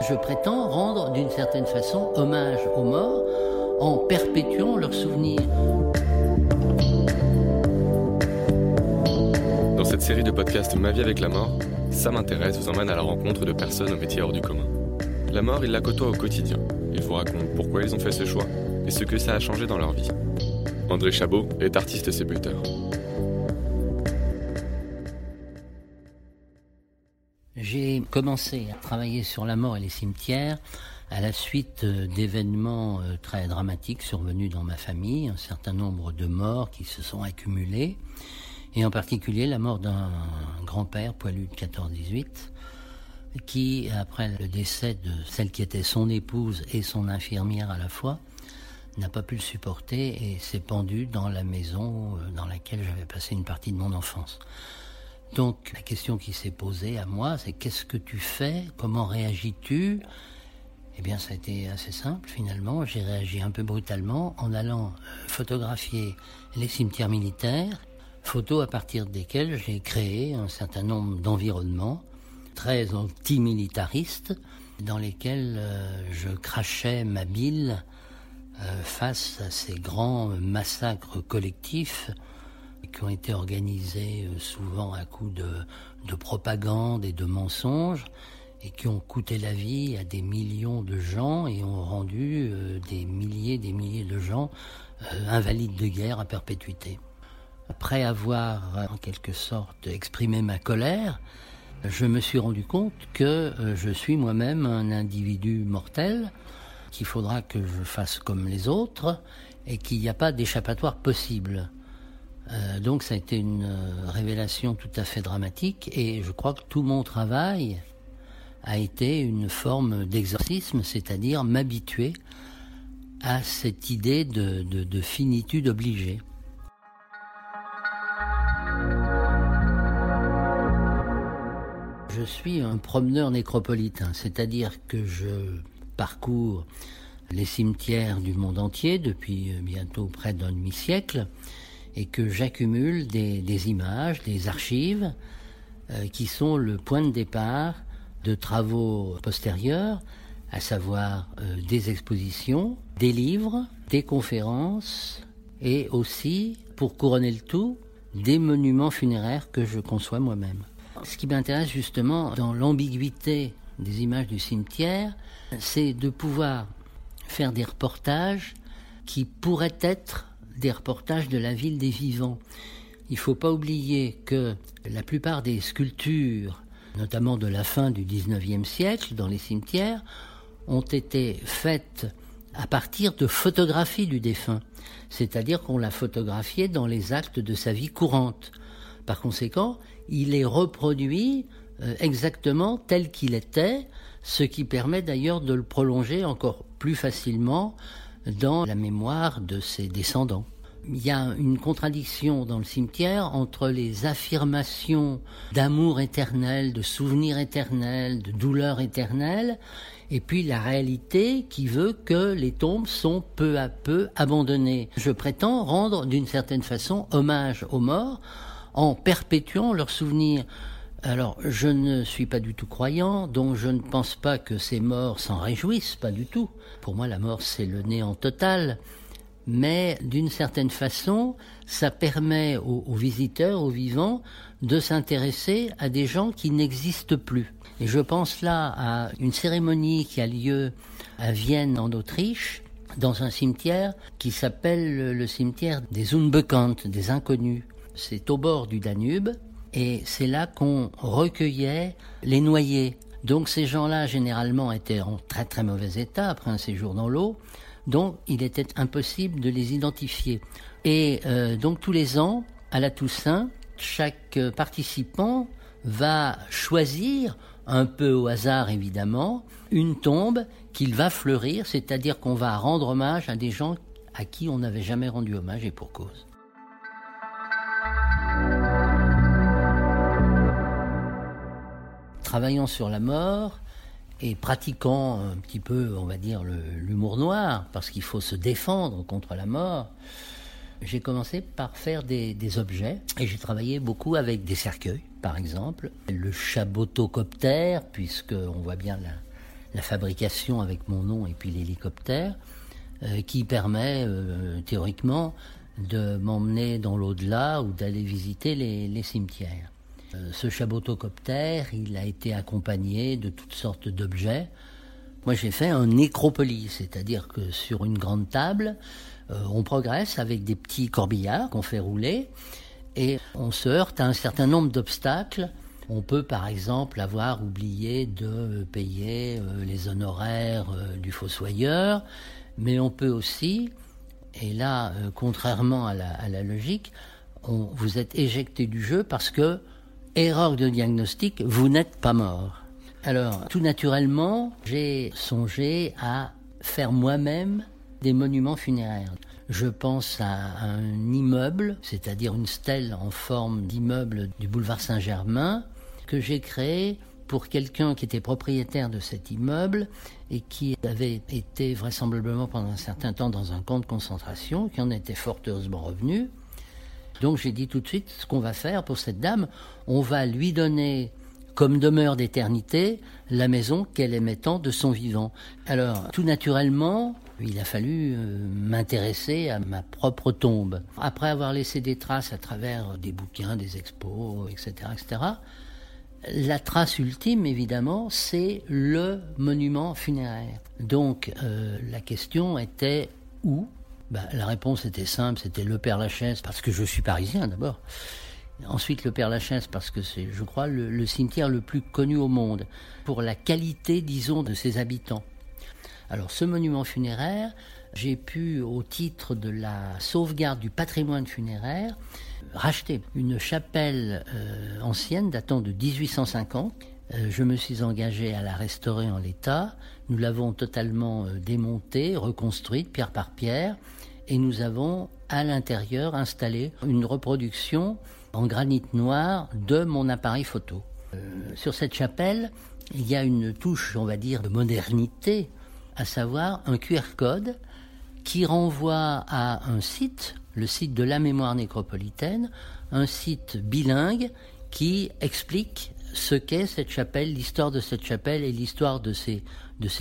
Je prétends rendre d'une certaine façon hommage aux morts en perpétuant leurs souvenirs. Dans cette série de podcasts Ma vie avec la mort, ça m'intéresse vous emmène à la rencontre de personnes au métier hors du commun. La mort, ils la côtoient au quotidien. Ils vous racontent pourquoi ils ont fait ce choix et ce que ça a changé dans leur vie. André Chabot est artiste sépulteur. J'ai commencé à travailler sur la mort et les cimetières à la suite euh, d'événements euh, très dramatiques survenus dans ma famille, un certain nombre de morts qui se sont accumulés, et en particulier la mort d'un grand-père poilu de 14-18, qui, après le décès de celle qui était son épouse et son infirmière à la fois, n'a pas pu le supporter et s'est pendu dans la maison euh, dans laquelle j'avais passé une partie de mon enfance. Donc la question qui s'est posée à moi, c'est qu'est-ce que tu fais? Comment réagis-tu? Eh bien, ça a été assez simple finalement. J'ai réagi un peu brutalement en allant euh, photographier les cimetières militaires, photos à partir desquelles j'ai créé un certain nombre d'environnements très anti-militaristes dans lesquels euh, je crachais ma bile euh, face à ces grands massacres collectifs qui ont été organisés euh, souvent à coup de, de propagande et de mensonges et qui ont coûté la vie à des millions de gens et ont rendu euh, des milliers des milliers de gens euh, invalides de guerre à perpétuité. Après avoir en quelque sorte exprimé ma colère, je me suis rendu compte que je suis moi-même un individu mortel, qu'il faudra que je fasse comme les autres et qu'il n'y a pas d'échappatoire possible. Euh, donc ça a été une euh, révélation tout à fait dramatique et je crois que tout mon travail a été une forme d'exorcisme, c'est-à-dire m'habituer à cette idée de, de finitude obligée. Je suis un promeneur nécropolitain, c'est-à-dire que je parcours les cimetières du monde entier depuis bientôt près d'un demi-siècle et que j'accumule des, images, des archives euh, qui sont le point de départ de travaux postérieurs, à savoir euh, des expositions, des livres, des conférences et aussi, pour couronner le tout, des monuments funéraires que je conçois moi-même. Ce qui m'intéresse justement dans l'ambiguïté des images du cimetière, c'est de pouvoir faire des reportages qui pourraient être des reportages de la ville des vivants. Il ne faut pas oublier que la plupart des sculptures, notamment de la fin du 19e siècle, dans les cimetières, ont été faites à partir de photographies du défunt. C'est-à-dire qu'on l'a photographié dans les actes de sa vie courante. Par conséquent, il est reproduit euh, exactement tel qu'il était, ce qui permet d'ailleurs de le prolonger encore plus facilement dans la mémoire de ses descendants. Il y a une contradiction dans le cimetière entre les affirmations d'amour éternel, de souvenirs éternels, de douleur éternelle, et puis la réalité qui veut que les tombes sont peu à peu abandonnées. Je prétends rendre d'une certaine façon hommage aux morts en perpétuant leurs souvenirs. Alors, je ne suis pas du tout croyant, donc je ne pense pas que ces morts s'en réjouissent, pas du tout. Pour moi, la mort, c'est le néant total. Mais d'une certaine façon, ça permet aux, visiteurs, aux vivants, de s'intéresser à des gens qui n'existent plus. Et je pense là à une cérémonie qui a lieu à Vienne, en Autriche, dans un cimetière qui s'appelle le cimetière des Unbekannten, des inconnus. C'est au bord du Danube, et c'est là qu'on recueillait les noyés. Donc ces gens-là, généralement, étaient en très très mauvais état après un séjour dans l'eau, donc il était impossible de les identifier. Et euh, donc tous les ans, à la Toussaint, chaque participant va choisir, un peu au hasard évidemment, une tombe qu'il va fleurir, c'est-à-dire qu'on va rendre hommage à des gens à qui on n'avait jamais rendu hommage et pour cause. Travaillant sur la mort et pratiquant un petit peu, on va dire, l'humour noir, parce qu'il faut se défendre contre la mort, j'ai commencé par faire des, objets et j'ai travaillé beaucoup avec des cercueils, par exemple, le chabotocoptère, puisque on voit bien la fabrication avec mon nom et puis l'hélicoptère, qui permet théoriquement de m'emmener dans l'au-delà ou d'aller visiter les, cimetières. Ce chabotocoptère, il a été accompagné de toutes sortes d'objets. Moi, j'ai fait un nécropolis, c'est-à-dire que sur une grande table, on progresse avec des petits corbillards qu'on fait rouler et on se heurte à un certain nombre d'obstacles. On peut par exemple avoir oublié de payer euh, les honoraires euh, du fossoyeur, mais on peut aussi, et là, euh, contrairement à la, logique, vous êtes éjecté du jeu parce que, erreur de diagnostic, vous n'êtes pas mort. Alors, tout naturellement, j'ai songé à faire moi-même des monuments funéraires. Je pense à un immeuble, c'est-à-dire une stèle en forme d'immeuble du boulevard Saint-Germain, que j'ai créé pour quelqu'un qui était propriétaire de cet immeuble et qui avait été vraisemblablement pendant un certain temps dans un camp de concentration, qui en était fort heureusement revenu. Donc j'ai dit tout de suite ce qu'on va faire pour cette dame, on va lui donner comme demeure d'éternité la maison qu'elle aimait tant de son vivant. Alors tout naturellement, il a fallu euh, m'intéresser à ma propre tombe. Après avoir laissé des traces à travers des bouquins, des expos, etc., etc., la trace ultime, évidemment, c'est le monument funéraire. Donc, euh, la question était où bah, La réponse était simple, c'était le Père Lachaise, parce que je suis parisien d'abord. Ensuite, le Père Lachaise, parce que c'est, je crois, le cimetière le plus connu au monde, pour la qualité, disons, de ses habitants. Alors ce monument funéraire, j'ai pu, au titre de la sauvegarde du patrimoine funéraire, racheter une chapelle euh, ancienne datant de 1850. Euh, je me suis engagé à la restaurer en l'état. Nous l'avons totalement euh, démontée, reconstruite pierre par pierre, et nous avons à l'intérieur installé une reproduction en granit noir de mon appareil photo. sur cette chapelle, il y a une touche, on va dire, de modernité à savoir un QR code qui renvoie à un site, le site de la mémoire nécropolitaine, un site bilingue qui explique ce qu'est cette chapelle, l'histoire de cette chapelle et l'histoire de ses,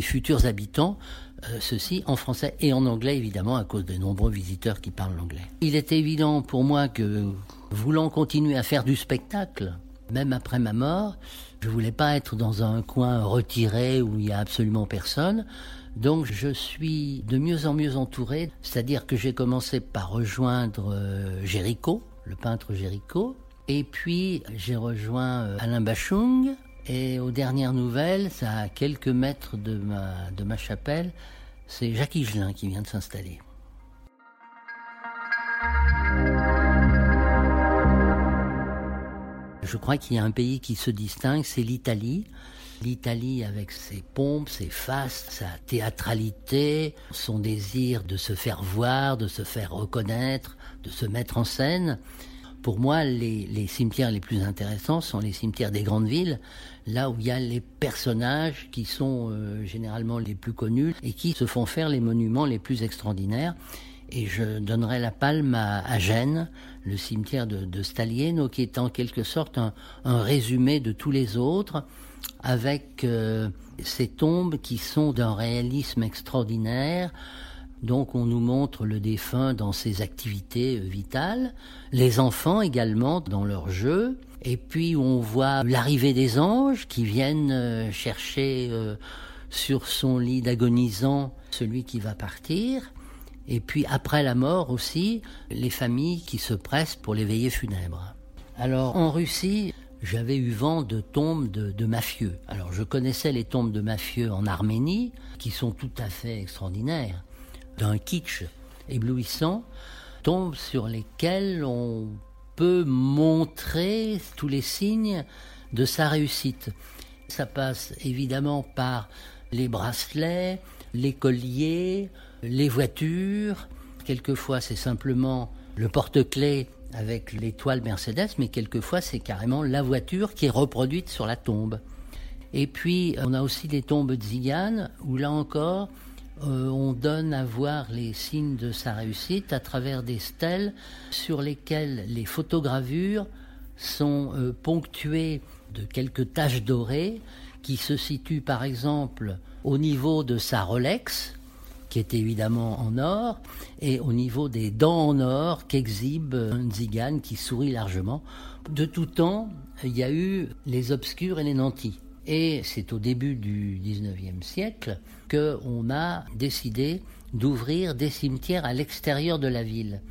futurs habitants, euh, ceci en français et en anglais évidemment à cause des nombreux visiteurs qui parlent l'anglais. Il est évident pour moi que voulant continuer à faire du spectacle, même après ma mort, je voulais pas être dans un coin retiré où il y a absolument personne. Donc je suis de mieux en mieux entouré, c'est-à-dire que j'ai commencé par rejoindre euh, Géricault, le peintre Géricault, et puis j'ai rejoint euh, Alain Bachung, et aux dernières nouvelles, ça à quelques mètres de ma, de ma chapelle, c'est Jacques Higelin qui vient de s'installer. Je crois qu'il y a un pays qui se distingue, c'est l'Italie. L'Italie, avec ses pompes, ses faces, sa théâtralité, son désir de se faire voir, de se faire reconnaître, de se mettre en scène. Pour moi, les, cimetières les plus intéressants sont les cimetières des grandes villes, là où il y a les personnages qui sont euh, généralement les plus connus et qui se font faire les monuments les plus extraordinaires. Et je donnerai la palme à, Gênes, le cimetière de, Stalieno, qui est en quelque sorte un résumé de tous les autres avec euh, ces tombes qui sont d'un réalisme extraordinaire. Donc on nous montre le défunt dans ses activités euh, vitales, les enfants également dans leurs jeux, et puis on voit l'arrivée des anges qui viennent euh, chercher sur son lit d'agonisant celui qui va partir, et puis après la mort aussi, les familles qui se pressent pour les veillées funèbres. Alors en Russie, j'avais eu vent de tombes de, mafieux. Alors je connaissais les tombes de mafieux en Arménie, qui sont tout à fait extraordinaires, d'un kitsch éblouissant, tombes sur lesquelles on peut montrer tous les signes de sa réussite. Ça passe évidemment par les bracelets, les colliers, les voitures. Quelquefois c'est simplement le porte-clés avec l'étoile Mercedes, mais quelquefois c'est carrément la voiture qui est reproduite sur la tombe. Et puis on a aussi des tombes tziganes où là encore euh, on donne à voir les signes de sa réussite à travers des stèles sur lesquelles les photogravures sont euh, ponctuées de quelques taches dorées qui se situe par exemple au niveau de sa Rolex, qui est évidemment en or, et au niveau des dents en or qu'exhibe un zigane qui sourit largement. De tout temps, il y a eu les obscurs et les nantis. Et c'est au début du 19e siècle qu'on a décidé d'ouvrir des cimetières à l'extérieur de la ville.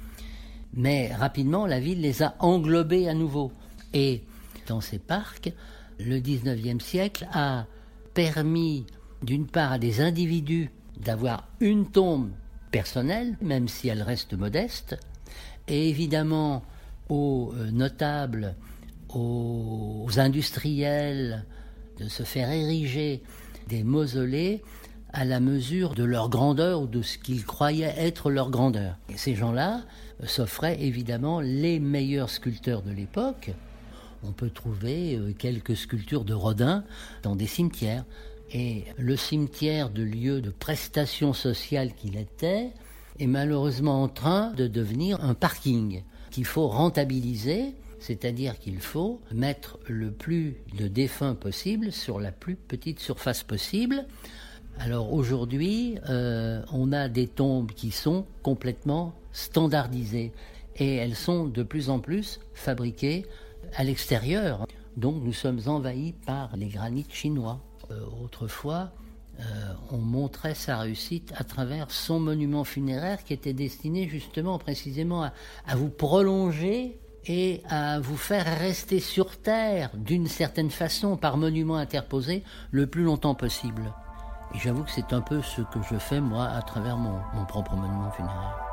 Mais rapidement, la ville les a englobés à nouveau. Et dans ces parcs, le 19e siècle a permis d'une part à des individus d'avoir une tombe personnelle, même si elle reste modeste, et évidemment aux euh, notables, aux industriels, de se faire ériger des mausolées à la mesure de leur grandeur ou de ce qu'ils croyaient être leur grandeur. Ces gens-là s'offraient évidemment les meilleurs sculpteurs de l'époque. On peut trouver euh, quelques sculptures de Rodin dans des cimetières. Et le cimetière de lieu de prestation sociale qu'il était est malheureusement en train de devenir un parking qu'il faut rentabiliser c'est-à-dire qu'il faut mettre le plus de défunts possible sur la plus petite surface possible. Alors aujourd'hui, euh, on a des tombes qui sont complètement standardisées et elles sont de plus en plus fabriquées à l'extérieur. Donc nous sommes envahis par les granites chinois. Euh, autrefois, euh, on montrait sa réussite à travers son monument funéraire qui était destiné justement précisément à vous prolonger et à vous faire rester sur Terre d'une certaine façon par monument interposé le plus longtemps possible. Et j'avoue que c'est un peu ce que je fais moi à travers mon, propre monument funéraire.